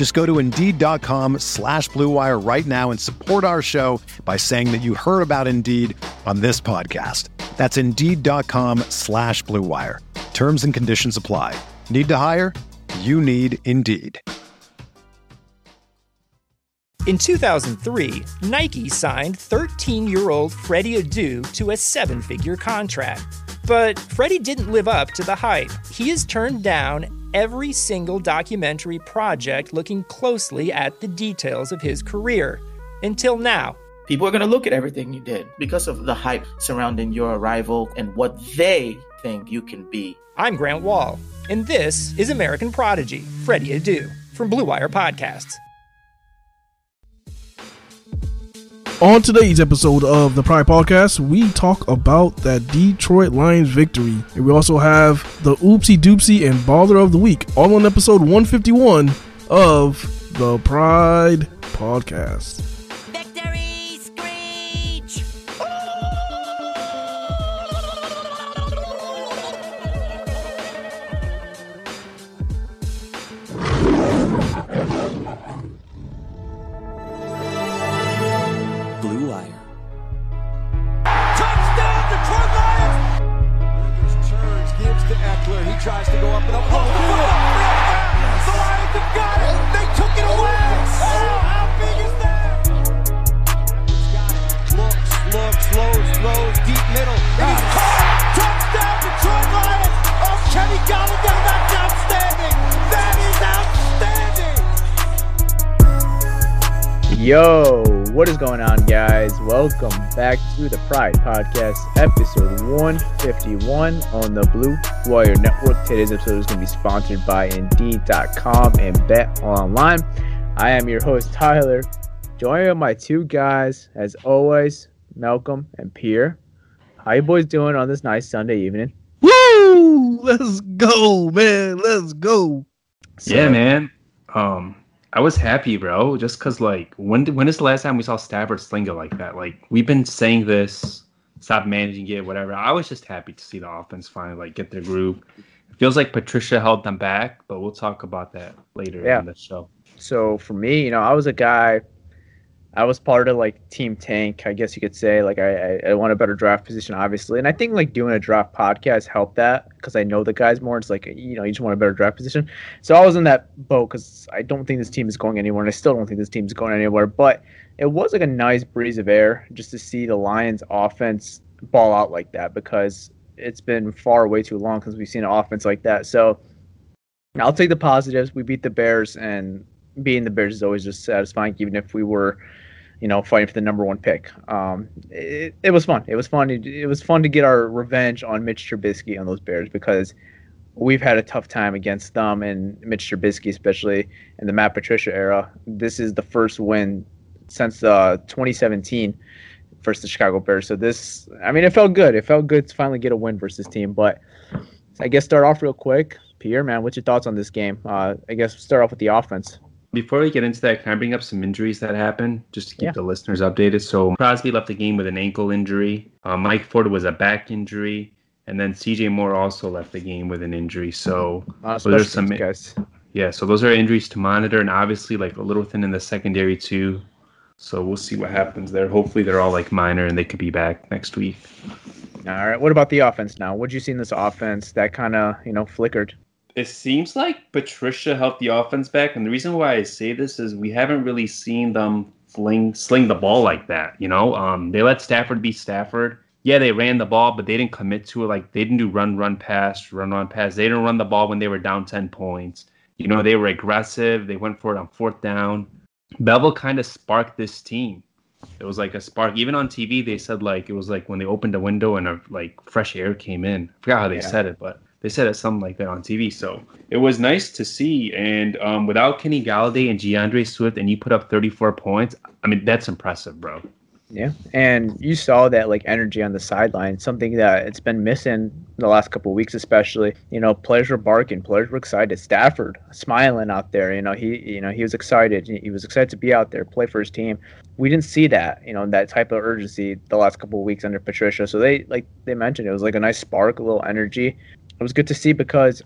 Just go to Indeed.com slash BlueWire right now and support our show by saying that you heard about Indeed on this podcast. That's Indeed.com slash BlueWire. Terms and conditions apply. Need to hire? You need Indeed. In 2003, Nike signed 13 year old Freddie Adu to a seven figure contract. But Freddie didn't live up to the hype. He has turned down every single documentary project looking closely at the details of his career. Until now. People are going to look at everything you did because of the hype surrounding your arrival and what they think you can be. I'm Grant Wahl, and this is American Prodigy, Freddie Adu, from Blue Wire Podcasts. On today's episode of the Pride Podcast, we talk about that Detroit Lions victory. And we also have the Oopsie Doopsie and Baller of the Week, all on episode 151 of the Pride Podcast. Yo, what is going on, guys? Welcome back to the Pride Podcast, episode 151 on the Blue Wire Network. Today's episode is going to be sponsored by Indeed.com and Bet Online. I am your host, Tyler. Joining my two guys, as always, Malcolm and Pierre. How you boys doing on this nice Sunday evening? Woo! Let's go, man. Let's go. yeah, man. Um, I was happy, bro. Just cause like, when when is the last time we saw Stafford sling it like that? Like, we've been saying this, stop managing it, whatever. I was just happy to see the offense finally like get their groove. It feels like Patricia held them back, but we'll talk about that later Yeah. in the show. So for me, you know, I was a guy. I was part of like Team Tank, I guess you could say. Like I, I, want a better draft position, obviously, and I think like doing a draft podcast helped that because I know the guys more. It's like you know you just want a better draft position. So I was in that boat because I don't think this team is going anywhere, and I still don't think this team is going anywhere. But it was like a nice breeze of air just to see the Lions offense ball out like that because it's been far way too long since we've seen an offense like that. So I'll take the positives. We beat the Bears, and beating the Bears is always just satisfying, even if we were, you know, fighting for the number one pick. Um, it, it was fun. It was fun. It, it was fun to get our revenge on Mitch Trubisky on those Bears because we've had a tough time against them and Mitch Trubisky, especially in the Matt Patricia era. This is the first win since uh, 2017 versus the Chicago Bears. So this, I mean, it felt good. It felt good to finally get a win versus this team. But I guess start off real quick. Pierre, man, what's your thoughts on this game? Uh, I guess start off with the offense. Before we get into that, can I bring up some injuries that happened just to keep Yeah. the listeners updated? So Crosby left the game with an ankle injury. Uh, Mike Ford was a back injury, and then C.J. Moore also left the game with an injury. So Uh, so there's some guys. yeah. So those are injuries to monitor, and obviously like a little thin in the secondary too. So we'll see what happens there. Hopefully they're all like minor and they could be back next week. All right. What about the offense now? What'd you see in this offense that kind of you know flickered? It seems like Patricia helped the offense back, and the reason why I say this is we haven't really seen them fling sling the ball like that. You know, um, they let Stafford be Stafford, yeah, they ran the ball, but they didn't commit to it. Like they didn't do run, run, pass, run, run, pass. They didn't run the ball when they were down 10 points. You know, they were aggressive. They went for it on fourth down. Bevell kind of sparked this team. It was like a spark. Even on TV, they said like it was like when they opened a window and a, like fresh air came in. I forgot how they Yeah. said it, but they said it something like that on TV. So it was nice to see. And um, without Kenny Golladay and DeAndre Swift, and you put up 34 points, I mean that's impressive, bro. Yeah, and you saw that like energy on the sideline, something that it's been missing the last couple of weeks, especially. You know, players were barking, players were excited. Stafford smiling out there. You know, he you know he was excited. He he was excited to be out there, play for his team. We didn't see that, you know, that type of urgency the last couple of weeks under Patricia. So they like they mentioned it was like a nice spark, a little energy. It was good to see because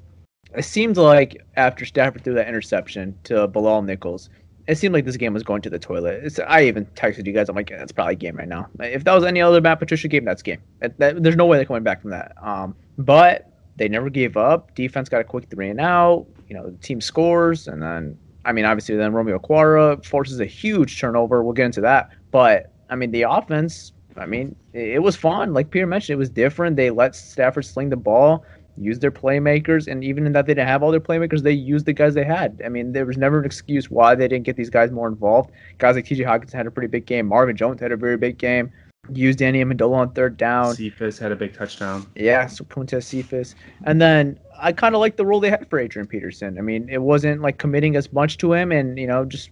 it seemed like after Stafford threw that interception to Bilal Nichols, it seemed like this game was going to the toilet. It's, I even texted you guys. I'm like, that's probably game right now. If that was any other Matt Patricia game, that's game. That, that- there's no way they're coming back from that. Um, but they never gave up. Defense got a quick three and out. You know, the team scores, and then I mean, obviously, then Romeo Okwara forces a huge turnover. We'll get into that. But I mean, the offense. I mean, it, it was fun. Like Peter mentioned, it was different. They let Stafford sling the ball use their playmakers, and even in that they didn't have all their playmakers, they used the guys they had. I mean, there was never an excuse why they didn't get these guys more involved. Guys like T.J. Hockenson had a pretty big game. Marvin Jones had a very big game. Used Danny Amendola on third down. Cephus had a big touchdown. Yeah, so Punta Cephus. And then I kind of like the role they had for Adrian Peterson. I mean, it wasn't like committing as much to him, and you know, just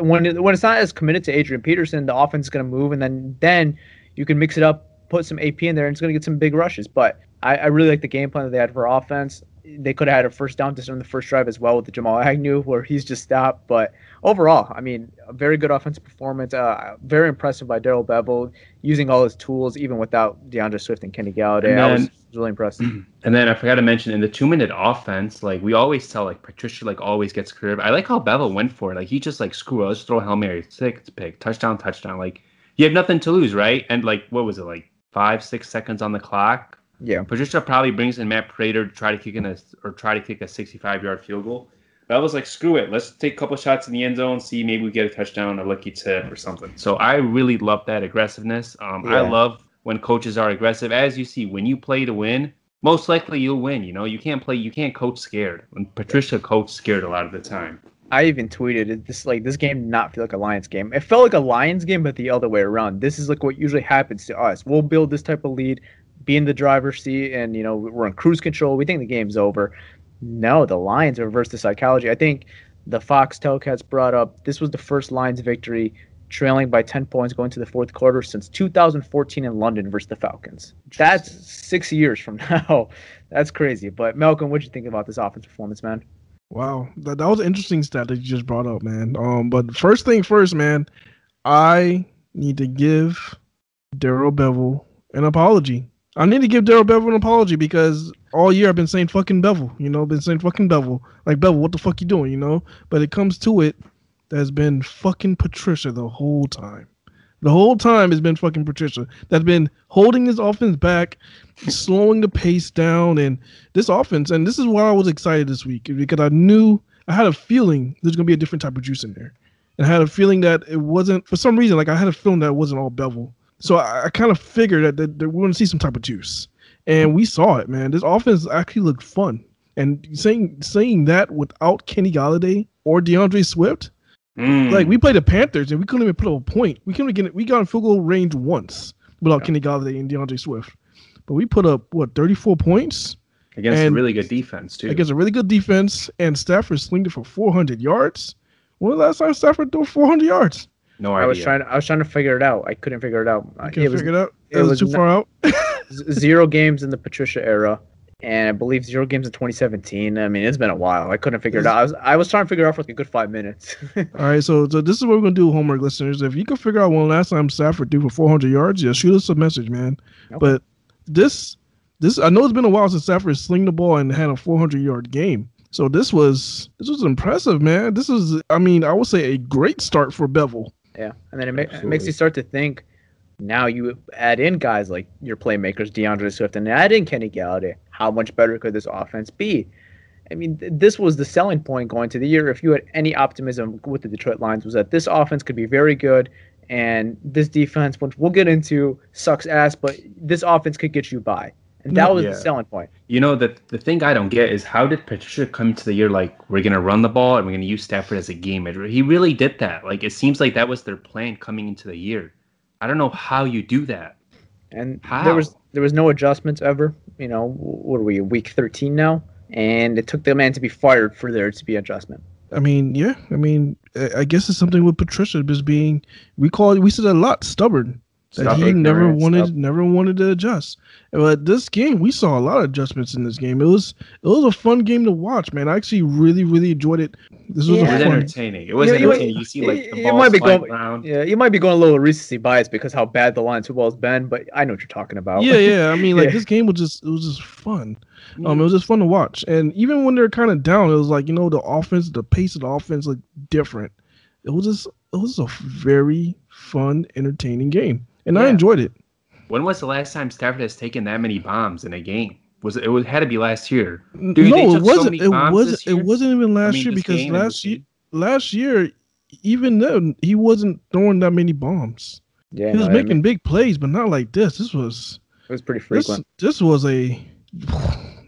when it, when it's not as committed to Adrian Peterson, the offense is going to move, and then then you can mix it up, put some AP in there, and it's going to get some big rushes. But I, I really like the game plan that they had for offense. They could have had a first down just on the first drive as well with the Jamal Agnew, where he's just stopped. But overall, I mean, a very good offensive performance. Uh, very impressive by Darrell Bevell using all his tools, even without DeAndre Swift and Kenny Golladay. And I was really impressed. And then I forgot to mention in the two minute offense, like we always tell, like Patricia like always gets curved. I like how Bevell went for it. Like he just like screw it, let's throw Hail Mary, six pick, touchdown, touchdown. Like you have nothing to lose, right? And like what was it, like five, six seconds on the clock? Yeah. Patricia probably brings in Matt Prater to try to kick in a or try to kick a sixty five yard field goal. Bevell's like, screw it, let's take a couple shots in the end zone, see maybe we get a touchdown, a lucky tip or something. So I really love that aggressiveness. Um, I love when coaches are aggressive. As you see, when you play to win, most likely you'll win. You know, you can't play, you can't coach scared. When Patricia coached scared a lot of the time. I even tweeted. This like this game did not feel like a Lions game. It felt like a Lions game, but the other way around. This is like what usually happens to us. We'll build this type of lead, be in the driver's seat, and you know we're in cruise control. We think the game's over. No, the Lions reversed the psychology. I think the Fox Telcats brought up this was the first Lions victory, trailing by ten points going to the fourth quarter since 2014 in London versus the Falcons. That's six years from now. That's crazy. But Malcolm, what'd you think about this offense performance, man? Wow, that, that was an interesting stat that you just brought up, man. Um, but first thing first, man, I need to give Darrell Bevell an apology. I need to give Darrell Bevell an apology because all year I've been saying fucking Bevell, you know, been saying fucking Bevell. Like Bevell, what the fuck you doing, you know? But it comes to it, there's been fucking Patricia the whole time. The whole time has been fucking Patricia that's been holding this offense back, slowing the pace down, and this offense. And this is why I was excited this week because I knew I had a feeling there's gonna be a different type of juice in there, and I had a feeling that it wasn't for some reason. Like I had a feeling that it wasn't all Bevell, so I, I kind of figured that, that, that we're gonna see some type of juice, and we saw it, man. This offense actually looked fun, and saying saying that without Kenny Golladay or DeAndre Swift. Mm. Like we played the Panthers and we couldn't even put up a point. We couldn't get we got in field goal range once without Kenny Golladay and DeAndre Swift. But we put up what 34 points against a really good defense too. against a really good defense, and Stafford slinged it for 400 yards. When was the last time Stafford threw 400 yards? No I was trying. I was trying to figure it out. I couldn't figure it out. You can it was figure it out. it It was was too not- far out. zero games in the Patricia era, and I believe zero games in 2017. I mean, it's been a while. I couldn't figure it out. I was I was trying to figure it out for like a good five minutes. All right, so so this is what we're gonna do, homework listeners. If you can figure out when last time Stafford threw for 400 yards, yeah, shoot us a message, man. Okay. But this this I know it's been a while since Stafford slinged the ball and had a 400 yard game. So this was this was impressive, man. This is I mean I would say a great start for Bevell. Yeah, and then it, ma- it makes you start to think. Now you add in guys like your playmakers, DeAndre Swift, and add in Kenny Golladay. How much better could this offense be? I mean, th- this was the selling point going to the year. If you had any optimism with the Detroit Lions, was that this offense could be very good and this defense, which we'll get into, sucks ass, but this offense could get you by. And that was Yeah. the selling point. You know, the the thing I don't get is how did Patricia come to the year like we're gonna run the ball and we're gonna use Stafford as a game manager? He really did that. Like it seems like that was their plan coming into the year. I don't know how you do that. And How? there was there was no adjustments ever. You know, what are we week 13 now? And it took the man to be fired for there to be adjustment. I mean, yeah. I mean, I I guess it's something with Patricia just being we call it we said a lot stubborn. That he never ignorant, wanted stubborn. never wanted to adjust. But this game, we saw a lot of adjustments in this game. It was it was a fun game to watch, man. I actually really really enjoyed it. This was Yeah. It was fun. entertaining. It was You- you- entertaining. You, see like the you ball might be going- around. Yeah, you might be going a little recency bias because how bad the Lions football has been, but I know what you're talking about. Yeah, yeah. I mean, like Yeah. this game was just it was just fun. Um, it was just fun to watch. And even when they're kind of down, it was like you know the offense, the pace of the offense looked different. It was just it was a very fun, entertaining game, and I enjoyed it. When was the last time Stafford has taken that many bombs in a game? Was it? It was, had to be last year. Dude, no, it took so wasn't. many it wasn't. It wasn't even last I mean, year because last year, last year, even then, he wasn't throwing that many bombs. yeah, he was no, I making mean, big plays, but not like this. This was it was pretty this. frequent. This was a.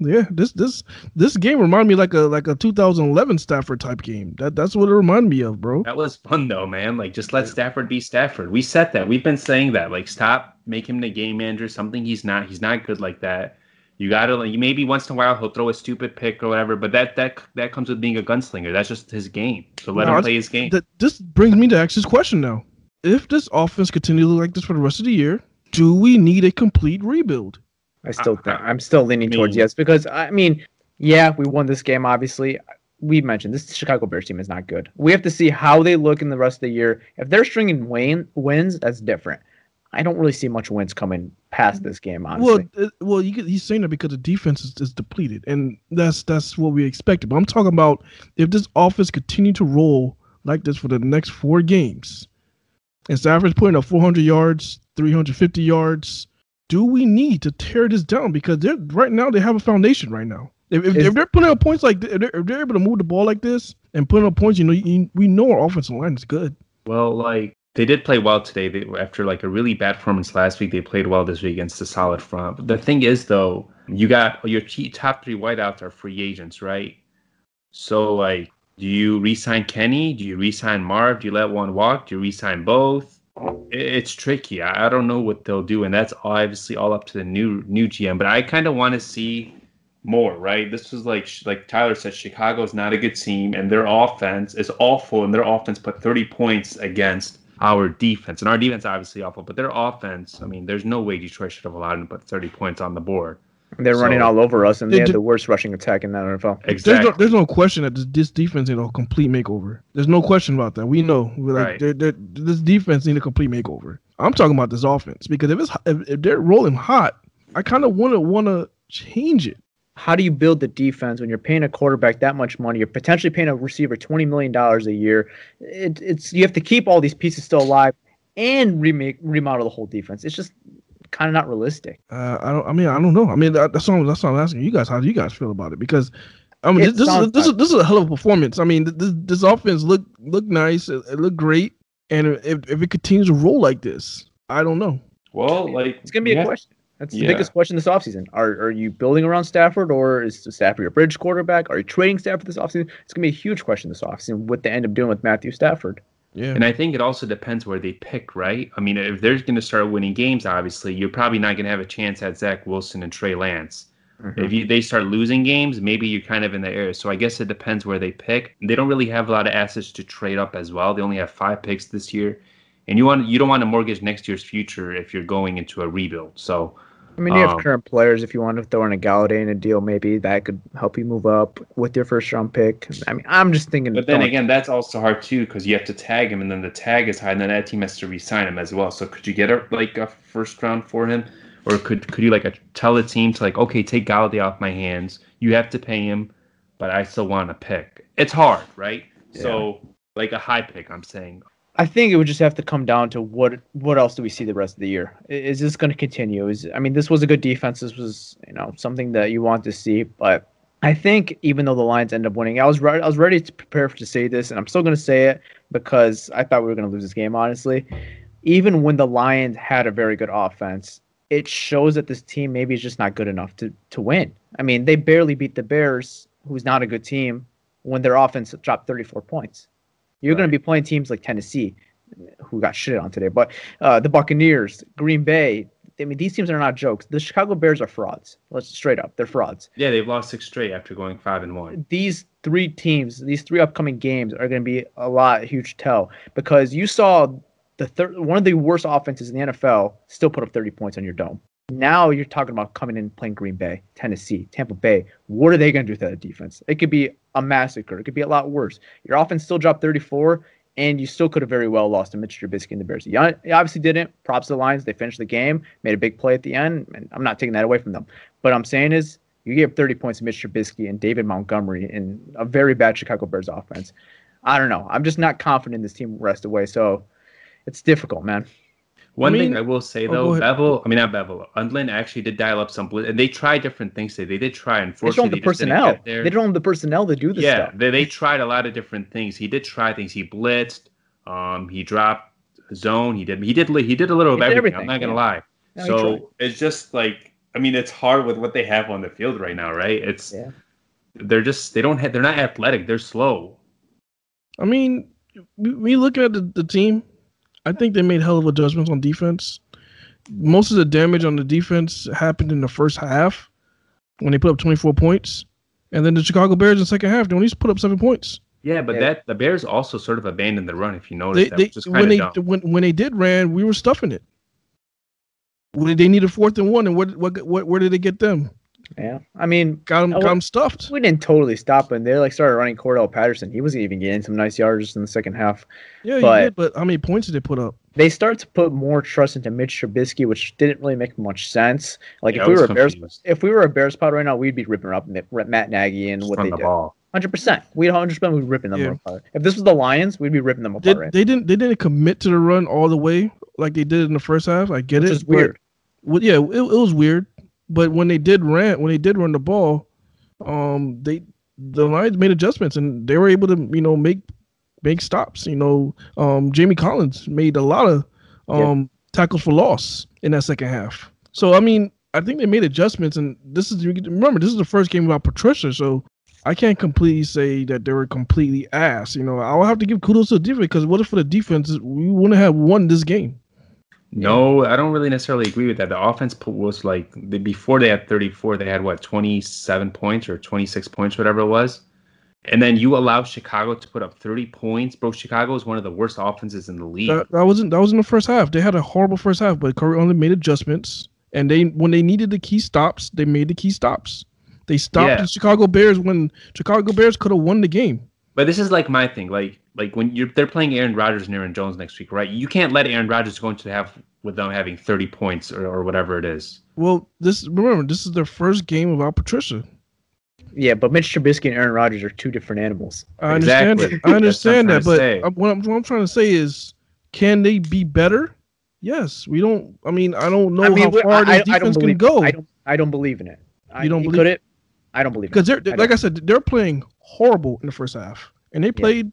Yeah, this this this game reminded me like a like a 2011 Stafford type game. That that's what it reminded me of, bro. That was fun though, man. Like just let Stafford be Stafford. We said that. We've been saying that. Like stop, make him the game manager. Something he's not. He's not good like that. You gotta like maybe once in a while he'll throw a stupid pick or whatever, but that that that comes with being a gunslinger. That's just his game. So let No, him play his game. That this brings me to ask this question now: If this offense continues like this for the rest of the year, do we need a complete rebuild? I still I- think I'm still leaning I towards yes because I mean, yeah, we won this game. Obviously, we mentioned this Chicago Bears team is not good. We have to see how they look in the rest of the year. If they're stringing win, wins, that's different. I don't really see much wins coming past this game. Honestly, Well, uh, well, you could, he's saying that because the defense is, is depleted, and that's that's what we expected. But I'm talking about if this offense continue to roll like this for the next four games, and Stafford's putting up 400 yards, 350 yards, do we need to tear this down? Because they're right now they have a foundation right now. If, if, if they're putting up points like if they're, if they're able to move the ball like this and putting up points, you know, you, we know our offensive line is good. Well, like they did play well today. They, after like a really bad performance last week, they played well this week against a solid front. But the thing is, though, you got your top three wideouts are free agents, right? So, like, do you re-sign Kenny? Do you re-sign Marv? Do you let one walk? Do you re-sign both? It- It's tricky. I I don't know what they'll do, and that's obviously all up to the new new GM. But I kind of want to see more, right? This was like like Tyler said, Chicago's not a good team, and their offense is awful, and their offense put 30 points against our defense, and our defense obviously awful, but their offense, I mean, there's no way Detroit should have allowed them to put 30 points on the board. They're running all over us, and they They had the worst rushing attack in the NFL. There's Exactly. no, there's no question that this, this defense need a complete makeover. There's no question about that. We know, We're like, Right. they're, they're, this defense need a complete makeover. I'm talking about this offense because if it's if, if they're rolling hot, I kind of want to want to change it. How do you build the defense when you're paying a quarterback that much money? You're potentially paying a receiver twenty million dollars a year. It, it's you have to keep all these pieces still alive and remake remodel the whole defense. It's just kind of not realistic. Uh, I don't. I mean, I don't know. I mean, that, that's all. That's all I'm asking you guys. How do you guys feel about it? Because I mean, It this, this is this is this is a hell of a performance. I mean, this this offense look look nice. It, it looked great, and if if it continues to roll like this, I don't know. Well, like It's gonna be a question. That's the Yeah. biggest question this offseason. Are are you building around Stafford or is Stafford your bridge quarterback? Are you trading Stafford this offseason? It's gonna be a huge question this offseason what they end up doing with Matthew Stafford. Yeah. And I think it also depends where they pick, right? I mean, if they're going to start winning games, obviously, you're probably not going to have a chance at Zach Wilson and Trey Lance. Mm-hmm. If you, they start losing games, maybe you're kind of in the air. So I guess it depends where they pick. They don't really have a lot of assets to trade up as well. They only have five picks this year, and you want you don't want to mortgage next year's future if you're going into a rebuild. So I mean, you have Um, current players. If you want to throw in a Golladay in a deal, maybe that could help you move up with your first round pick. I mean, I'm just thinking. But then again, that's also hard too because you have to tag him, and then the tag is high, and then that team has to re-sign him as well. So could you get a like a first round for him, or could could you like a, tell the team to like, okay, take Golladay off my hands. You have to pay him, but I still want to pick. It's hard, right? So like a high pick, I'm saying. I think it would just have to come down to what what else do we see the rest of the year? Is this going to continue? Is I mean, this was a good defense. This was you know something that you want to see, but I think even though the Lions end up winning, I was ready. I was ready to prepare to say this, and I'm still going to say it because I thought we were going to lose this game. Honestly, even when the Lions had a very good offense, it shows that this team maybe is just not good enough to to win. I mean, they barely beat the Bears, who's not a good team, when their offense dropped 34 points. You're going to be playing teams like Tennessee, who got shit on today, but uh, the Buccaneers, Green Bay. I mean, these teams are not jokes. The Chicago Bears are frauds. Let's straight up, they're frauds. Yeah, they've lost six straight after going five and one. These three teams, these three upcoming games, are going to be a lot huge tell because you saw the third one of the worst offenses in the NFL still put up 30 points on your dome. Now you're talking about coming in playing Green Bay, Tennessee, Tampa Bay. What are they going to do to that defense? It could be a massacre. It could be a lot worse. Your offense still dropped 34, and you still could have very well lost to Mitch Trubisky and the Bears. You obviously didn't. Props to the Lions. They finished the game, made a big play at the end, and I'm not taking that away from them. But I'm saying is you gave 30 points to Mitch Trubisky and David Montgomery in a very bad Chicago Bears offense. I don't know. I'm just not confident in this team rest away. So it's difficult, man. One I mean- thing I will say Oh, though, ahead. Bevell, I mean not Bevell, Undlin actually did dial up some blitz, and they tried different things. Today. They did try. They don't Unfortunately, have the they personnel. They don't have the personnel to do this yeah, stuff. they, they tried a lot of different things. He did try things. He blitzed. Um, he dropped zone. He did. He did. He did a little of He did everything. I'm not gonna yeah. lie. No, so it's just like I mean, it's hard with what they have on the field right now, right? It's Yeah. they're just they don't have they're not athletic. They're slow. I mean, we, we look at the, the team. I think they made hell of adjustments on defense. Most of the damage on the defense happened in the first half when they put up 24 points, and then the Chicago Bears in the second half they only put up seven points. Yeah, but Yeah. that the Bears also sort of abandoned the run. If you notice They, that, they when kind they of dumb. when when they did ran, we were stuffing it. When they needed fourth and one, and what what what where did they get them? Yeah. I mean, Got them I got wa- 'em stuffed. we didn't totally stop them. They like started running Cordarrelle Patterson. He wasn't even getting some nice yards in the second half. Yeah, you but- did, but how many points did they put up? They start to put more trust into Mitch Trubisky, which didn't really make much sense. Like Yeah, if we was were a Bears, confused. if we were a Bears pod right now, we'd be ripping up Matt Matt Nagy and Just what they the did. ball. Hundred percent. We'd hundred percent be ripping them Yeah. apart. If this was the Lions, we'd be ripping them apart. They, right? they didn't they didn't commit to the run all the way like they did in the first half. I get Which it. is but- weird. Well, yeah, it, it was weird, but when they did ran, when they did run the ball, um, they the Lions made adjustments and they were able to, you know, make make stops. You know, um, Jamie Collins made a lot of um tackles for loss in that second half. So I mean, I think they made adjustments, and this is remember this is the first game about Patricia, so I can't completely say that they were completely ass. You know, I'll have to give kudos to the defense because what if for the defense we wouldn't have won this game. No, I don't really necessarily agree with that. The offense was like before they had 34, they had what 27 points or 26 points, whatever it was. And then you allow Chicago to put up 30 points, bro. Chicago is one of the worst offenses in the league. That, that wasn't that was in the first half. They had a horrible first half, but Curry only made adjustments. And they when they needed the key stops, they made the key stops. They stopped Yeah. the Chicago Bears when Chicago Bears could have won the game. But this is like my thing. Like like when you're they're playing Aaron Rodgers and Aaron Jones next week, right? You can't let Aaron Rodgers go into the half with them having 30 points or, or whatever it is. Well, this remember this is their first game without Patricia. Yeah, but Mitch Trubisky and Aaron Rodgers are two different animals. I understand Exactly. that. I understand that, That's what I'm but uh, what, I'm, what I'm trying to say is, can they be better? Yes. We don't. I mean, I don't know I mean, how far I, this I, I defense can believe. go I don't. I don't believe in it. I, You don't he believe- it? I don't believe it. because they're, I like. I said, they're playing horrible in the first half, and they played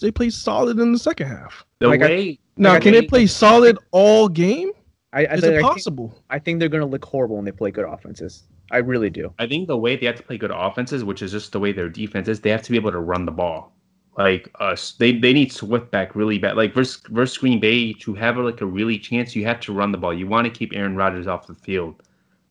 they played solid in the second half. The Like I- way Now, Like can they think- play solid all game? I, I, Is think- it I think, possible? I think they're going to look horrible when they play good offenses. I really do. I think the way they have to play good offenses, which is just the way their defense is, they have to be able to run the ball. Like uh, us, they they need Swift back really bad. Like versus versus Green Bay, to have like a really chance, you have to run the ball. You want to keep Aaron Rodgers off the field.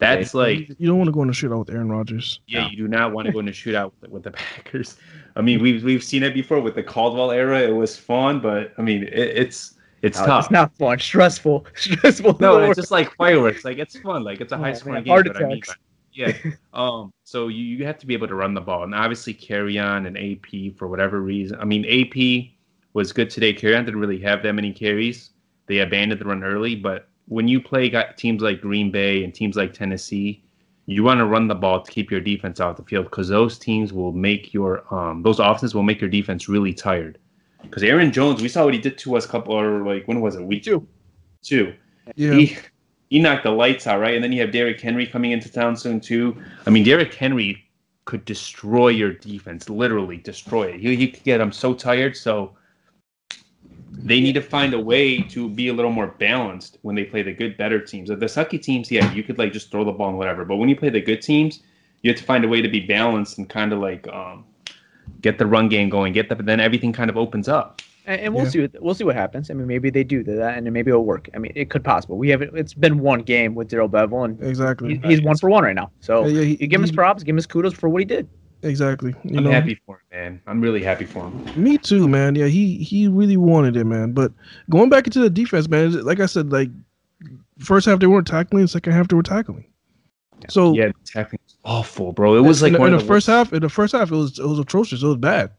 That's like you don't want to go in a shootout with Aaron Rodgers. yeah, you do not want to go in a shootout with, with the Packers. I mean, we've we've seen it before with the Caldwell era. It was fun, but I mean, it, it's it's No, tough. It's not fun. Stressful. Stressful. No, Lord. it's just like fireworks. Like it's fun. Like it's a Oh, high scoring game. heart but I mean, attacks. but- yeah. Um. So you, you have to be able to run the ball, and obviously Kerryon and AP for whatever reason. I mean, AP was good today. Kerryon didn't really have that many carries. They abandoned the run early, but when you play teams like Green Bay and teams like Tennessee, you want to run the ball to keep your defense off the field because those teams will make your um those offenses will make your defense really tired. Because Aaron Jones, we saw what he did to us a couple or like when was it week Two. two Yeah, he he knocked the lights out, right? And then you have Derrick Henry coming into town soon too. I mean, Derrick Henry could destroy your defense, literally destroy it. He, he could get them so tired. So they need to find a way to be a little more balanced when they play the good, better teams. The sucky teams, yeah, you could like just throw the ball and whatever. But when you play the good teams, you have to find a way to be balanced and kind of like um, get the run game going, get the but then everything kind of opens up. And, and we'll Yeah. see. What, we'll see what happens. I mean, maybe they do that, and maybe it'll work. I mean, it could possible. We haven't. It's been one game with Darrell Bevell, and Exactly. he, he's one for one right now. So Yeah, yeah, he- you give him his props, give him his kudos for what he did. Exactly. You I'm know, happy for him, man. I'm really happy for him. Me too, man. Yeah, he he really wanted it, man. But going back into the defense, man, like I said, like first half they weren't tackling, second half they were tackling. So Yeah, the tackling was awful, bro. It was like in, the- one in of the first half, in the first half it was it was atrocious. It was bad.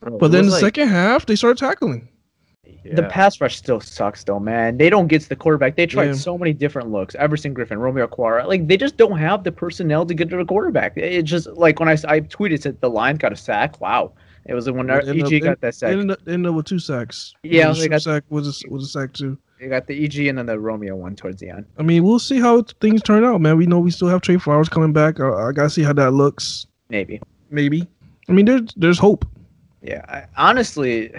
Bro, But then the like- second half they started tackling. The pass rush still sucks, though, man. They don't get to the quarterback. They tried Yeah. so many different looks. Everson Griffen, Romeo Okwara, like they just don't have the personnel to get to the quarterback. It's just like when I, I tweeted said the Lions got a sack. Wow, it was when ended EG up- got that sack. ended up, they ended up with two sacks. Yeah, was they got- sack was a, was a sack too. They got the EG and then the Romeo one towards the end. I mean, we'll see how things turn out, man. We know we still have Trey Flowers coming back. I, I gotta see how that looks. Maybe. Maybe. I mean, there's there's hope. Yeah, I, honestly,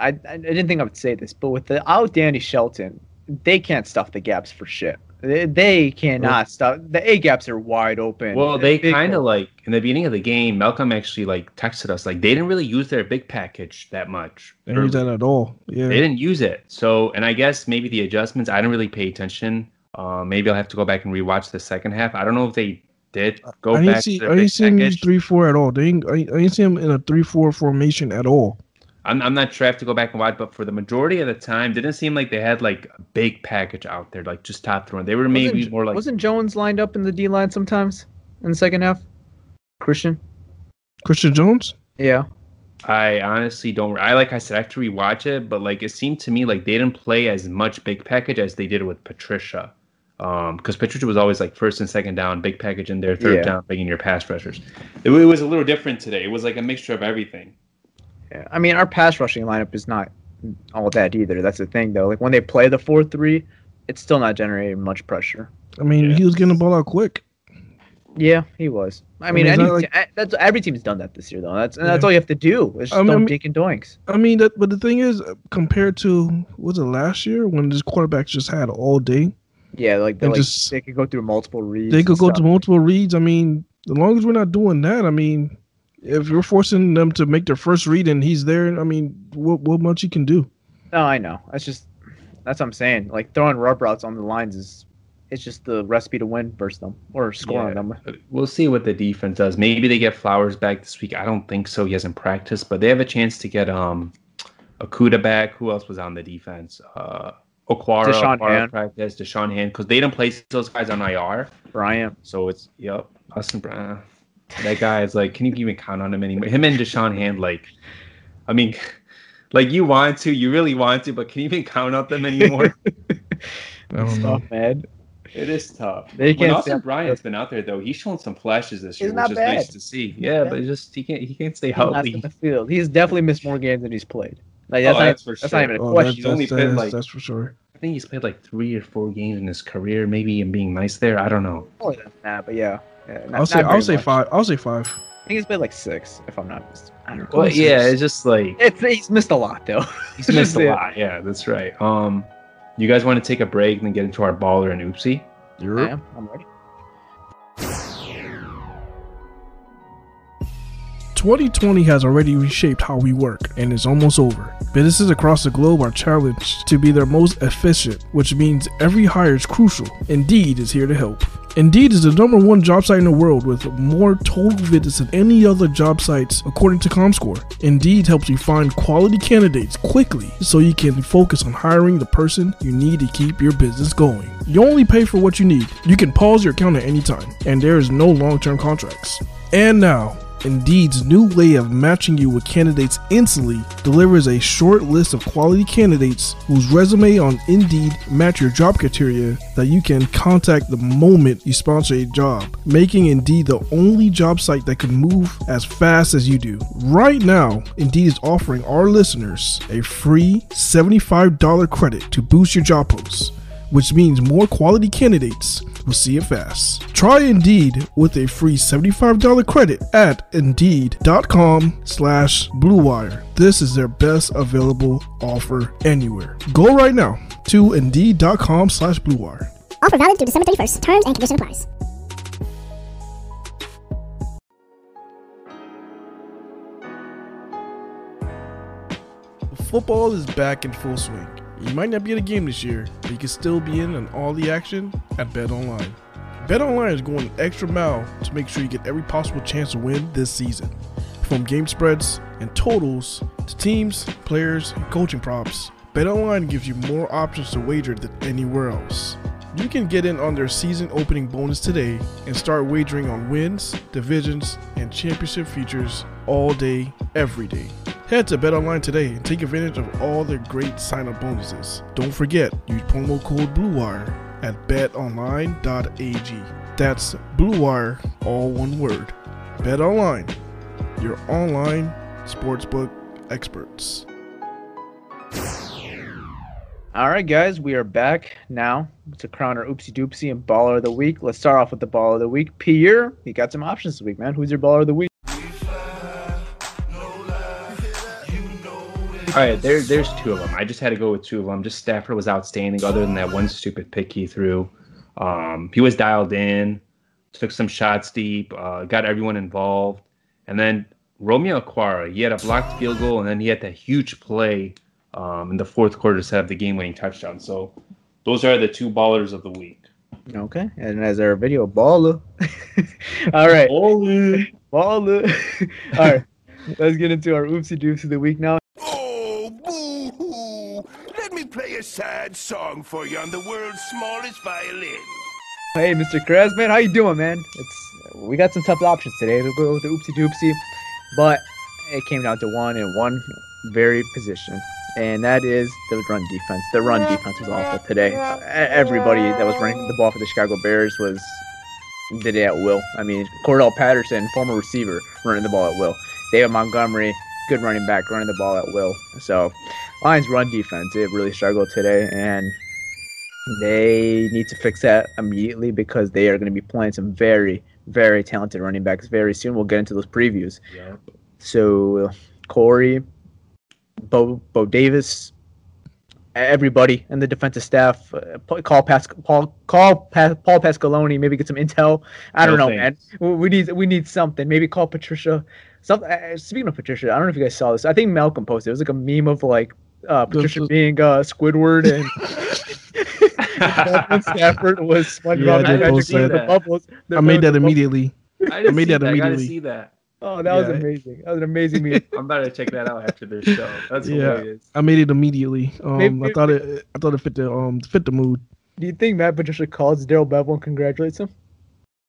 I, I I didn't think I would say this, but without Danny Shelton, they can't stuff the gaps for shit. They, they cannot stuff the A gaps are wide open. Well, They're they big kind of like in the beginning of the game. Malcolm actually like texted us like they didn't really use their big package that much. They didn't use that at all. Yeah. They didn't use it. So, and I guess maybe the adjustments. I didn't really pay attention. Uh, maybe I'll have to go back and rewatch the second half. I don't know if they did go I didn't back see. to I their didn't see him use three four at all. They didn't, I, I didn't see him in a three four formation at all. I'm, I'm not sure. I have to go back and watch, but for the majority of the time, didn't seem like they had like a big package out there, like just top throwing. They were maybe wasn't, more like wasn't Jones lined up in the D line sometimes in the second half? Christian, Christian Jones. yeah, I honestly don't. I like I said, I have to rewatch it, but like it seemed to me like they didn't play as much big package as they did with Patricia. Um, because Patricia was always like first and second down, big package in there, third Yeah. down, bringing your pass rushers. It, it was a little different today. It was like a mixture of everything. I mean, our pass rushing lineup is not all that either. That's the thing, though. Like when they play the four three, it's still not generating much pressure. I mean, Yeah. he was getting the ball out quick. Yeah, he was. I I mean, mean, any, like- eh, that's every team's done that this year, though. That's and that's all you have to do. Is just I mean- don't dink and doinks. I mean, that, but the thing is, compared to was it last year when this quarterback just had all day, Yeah, like, they like just- they could go through multiple reads. they could go to multiple reads. I mean, as long as we're not doing that, I mean, if you're forcing them to make their first read and he's there, I mean, what what much you can do? No, I know. That's just that's what I'm saying. Like throwing rub routes on the lines is it's just the recipe to win versus them or score on them. We'll see what the defense does. Maybe they get Flowers back this week. I don't think so. He hasn't practiced, but they have a chance to get um Okudah back. Who else was on the defense? Uh Okwara, Deshaun Okwara Hand. practice, Da'Shawn Hand, because they didn't place those guys on IR. Bryant. So it's yep, Austin Brown. That guy is like, can you even count on him anymore? Him and Da'Shawn Hand, like, I mean, like you want to, you really want to, but can you even count on them anymore? I. Tough, man. it is tough. They when can't Austin stay- Bryant's been out there though, he's shown some flashes this He's year, not which is nice bad. to see. Yeah, but it's just he can't he can't stay He's not in the field. He's definitely missed more games than he's played. Like that's, Oh, not, that's for that's sure. not even a Oh, question. He's only that's, played, like- that's for sure. I think he's played like three or four games in his career, maybe and being nice there. I don't know. More than that, but yeah. Yeah not- I'll say I'll say much. five. I'll say five. I think he's played like six, if I'm not mistaken. I don't know. But yeah, it's just like It's, he's missed a lot though. He's missed a Yeah. lot. Yeah, that's right. Um, you guys want to take a break and then get into our baller and oopsie? I am. I'm ready. 2020 has already reshaped how we work and is almost over. Businesses across the globe are challenged to be their most efficient, which means every hire is crucial. Indeed is here to help. Indeed is the number one job site in the world with more total visits than any other job sites according to ComScore. Indeed helps you find quality candidates quickly so you can focus on hiring the person you need to keep your business going. You only pay for what you need. You can pause your account at any time, and there is no long-term contracts. And now, Indeed's new way of matching you with candidates instantly delivers a short list of quality candidates whose resume on Indeed match your job criteria that you can contact the moment you sponsor a job, making Indeed the only job site that can move as fast as you do. Right now, Indeed is offering our listeners a free $75 credit to boost your job posts. Which means more quality candidates will see it fast. Try Indeed with a free $75 credit at Indeed.com slash BlueWire. This is their best available offer anywhere. Go right now to Indeed.com slash BlueWire. Offer valid through December 31st. Terms and conditions applies. Football is back in full swing. You might not be at a game this year, but you can still be in on all the action at Bet Online. Bet Online is going an extra mile to make sure you get every possible chance to win this season. From game spreads and totals to teams, players, and coaching props, Bet Online gives you more options to wager than anywhere else. You can get in on their season opening bonus today and start wagering on wins, divisions, and championship futures all day, every day. Head to BetOnline today and take advantage of all their great sign-up bonuses. Don't forget, use promo code BLUEWIRE at betonline.ag. That's BLUEWIRE, all one word. BetOnline, your online sportsbook experts. All right, guys, we are back now to crown our oopsie doopsie and baller of the week. Let's start off with the baller of the week. Pierre, you got some options this week, man. Who's your baller of the week? All right, there, there's two of them. I just had to go with two of them. Just Stafford was outstanding, other than that one stupid pick he threw. Um, he was dialed in, took some shots deep, uh, got everyone involved, and then Romeo Okwara, he had a blocked field goal, and then he had that huge play um, in the fourth quarter to up the game-winning touchdown. So those are the two ballers of the week. Okay, and as our video baller. All right, Baller. baller. All right, let's get into our oopsie doopsie of the week now. Oh, boo-hoo! Let me play a sad song for you on the world's smallest violin. Hey, Mr. Krez, man, how you doing, man? It's we got some tough options today to go with the oopsie doopsie, but it came down to one and one very position, and that is the run defense. The run defense was awful today. Everybody that was running the ball for the Chicago Bears was did it at will. I mean, Cordarrelle Patterson, former receiver, running the ball at will. David Montgomery, good running back, running the ball at will. So, Lions run defense, it really struggled today, and they need to fix that immediately because they are going to be playing some very, very talented running backs very soon. We'll get into those previews. Yeah. So, Corey, Bo, Bo Davis, everybody in the defensive staff, uh, call Pas- Paul, call pa- Paul Pasqualoni, maybe get some intel. I don't No know, man. We need we need something. Maybe call Patricia. Some, uh, speaking of Patricia, I don't know if you guys saw this. I think Malcolm posted. It was like a meme of like uh, Patricia the- being uh, Squidward and. Matthew Stafford was SpongeBob Yeah, I and did Patrick post Ewing, that. the bubbles. The I made that immediately. I, didn't made see that I gotta immediately. see that. Oh, that was amazing. That was an amazing meme. I'm about to check that out after this show. That's Yeah. hilarious. I made it immediately. Um, I Maybe- thought it. I thought it fit the um fit the mood. Do you think Matt Patricia calls Darrell Bevell and congratulates him?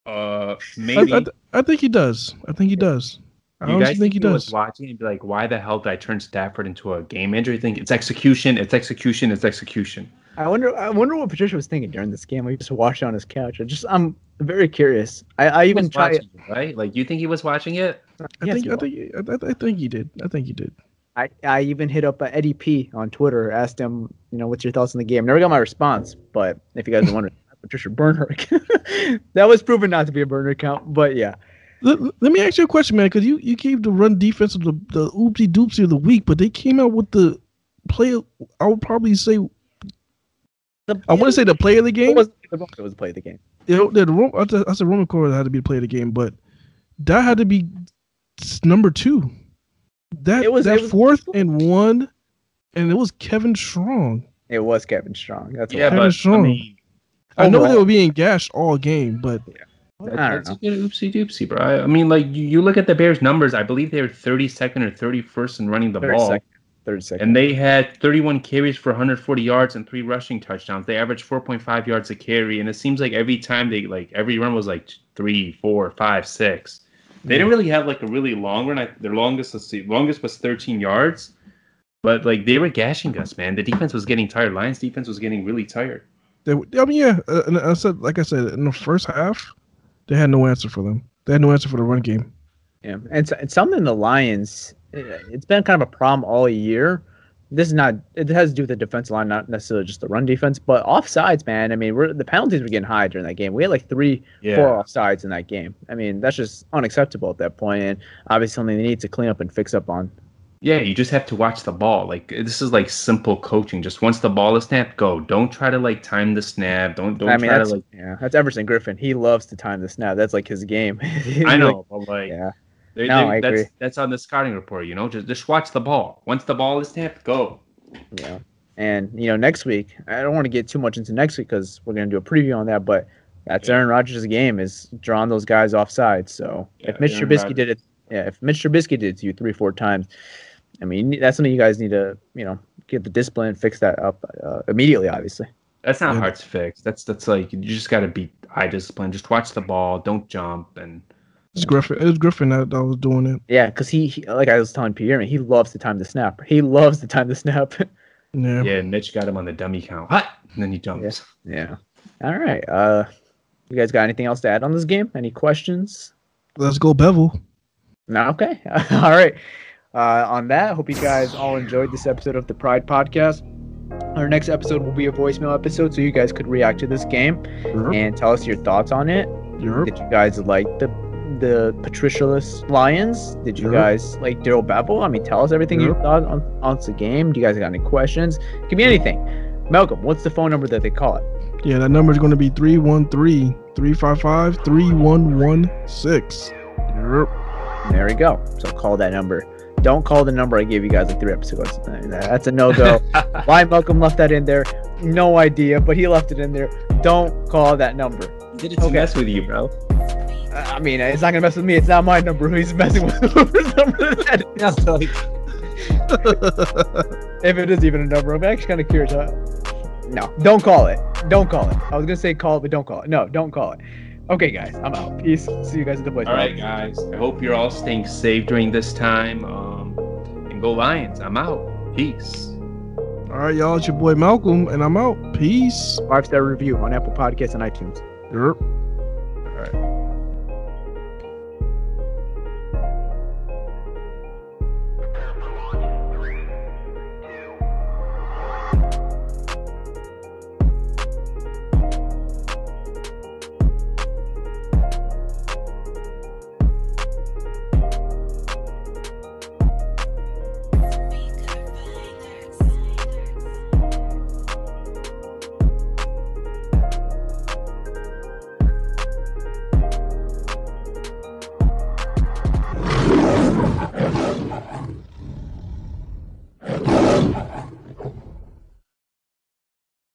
Uh, I, maybe. I, I think he does. I think he does. I you honestly guys think he was does. watching and be like, why the hell did I turn Stafford into a game manager? You think it's execution, it's execution, it's execution. I wonder. I wonder what Patricia was thinking during this game. He just watched it on his couch. I just, I'm very curious. I, I even was tried. it, right? Like, you think he was watching it? I Yes, think. you I think. I, I, I think he did. I think he did. I, I even hit up uh, Eddie P on Twitter, asked him, you know, what's your thoughts on the game? Never got my response, but if you guys are wondering, Patricia Burner. account. that was proven not to be a burner account, but yeah. Let, let me ask you a question, man, because you, you gave the run defense of the the oopsie doopsie of the week, but they came out with the play. I would probably say I want to say the play of the It game. was it was the play of the game. You oh, know, the, the, I said- Roman Core had to be the play of the game, but that had to be number two. That It was- that it was- fourth and one, and it was Kevin Strong. It was Kevin Strong. That's Yeah. Kevin but I Strong. mean, I know they were being gashed all game, but that- I don't that's a good oopsie doopsie, bro. I, I mean, like, you, you look at the Bears' numbers. I believe they were 32nd or 31st in running the Third ball. second. Third second. And they had 31 carries for 140 yards and three rushing touchdowns. They averaged 4.5 yards a carry, and it seems like every time they like every run was like three, four, five, six. They didn't really have like a really long run. I, their longest, let's see, longest was 13 yards, but like they were gashing us, man. The defense was getting tired. Lions defense was getting really tired. they, I mean, yeah. Uh, and I said, like I said, in the first half, they had no answer for them. They had no answer for the run game. Yeah, and, so- and something the Lions, eh, it's been kind of a problem all year, this is not. It has to do with the defensive line, not necessarily just the run defense, but offsides, man. I mean, we're the penalties were getting high during that game. We had like three, Yeah. four offsides in that game. I mean, that's just unacceptable at that point. point, and obviously something they need to clean up and fix up on. Yeah, you just have to watch the ball. Like this is like simple coaching. Just once the ball is snapped, go. Don't try to like time the snap. Don't don't I mean, try that's to like. yeah, that's Everson Griffen. He loves to time the snap. That's like his game. I like- know, but like, yeah. they- No, they- I agree. that's that's on the scouting report. You know, just just watch the ball. Once the ball is snapped, go. Yeah. And you know, next week, I don't want to get too much into next week because we're gonna do a preview on that. But that's Aaron Rodgers' game is drawing those guys offside. So if Mitch Aaron Trubisky Rodgers. did it, yeah, if Mitch Trubisky did it to you three, four times, I mean, that's something you guys need to, you know, get the discipline and fix that up uh, immediately. Obviously. That's not Yeah. hard to fix. That's that's like you just got to be eye discipline. Just watch the ball. Don't jump. And It's Griffen. It was Griffen that, that was doing it. Yeah, because he, he, like I was telling Pierre, man, he loves to time the snap. He loves to time the snap. Yeah. yeah, Mitch got him on the dummy count. What? And then he jumps. yeah. All right. Uh, you guys got anything else to add on this game? Any questions? Let's go, Bevell. No, okay. all right. Uh, on that, hope you guys all enjoyed this episode of the Pride Podcast. Our next episode will be a voicemail episode, so you guys could react to this game and tell us your thoughts on it. Did you guys like the the Patricia-less Lions? Did you Yep. guys like Darrell Bevell? I mean, tell us everything you thought on, on the game. Do you guys got any questions? It Could be anything. Malcolm, what's the phone number that they call it? Yeah, that number is going to be 313 355 3116. There we go. So call that number. Don't call the number I gave you guys like three episodes. ago. That's a no go. Why Malcolm left that in there? No idea, but he left it in there. Don't call that number. Did it to mess with you, bro? I mean, it's not gonna mess with me. It's not my number. He's messing with whoever's number that is. if it is even a number, I'm actually kind of curious. Huh? No, don't call it. Don't call it. I was gonna say call it, but don't call it. No, don't call it. Okay, guys, I'm out. Peace. See you guys at the voice. All right, guys. I hope you're all staying safe during this time. Um, and go Lions. I'm out. Peace. All right, y'all. It's your boy Malcolm, and I'm out. Peace. Five star review on Apple Podcasts and iTunes. Yep. All right.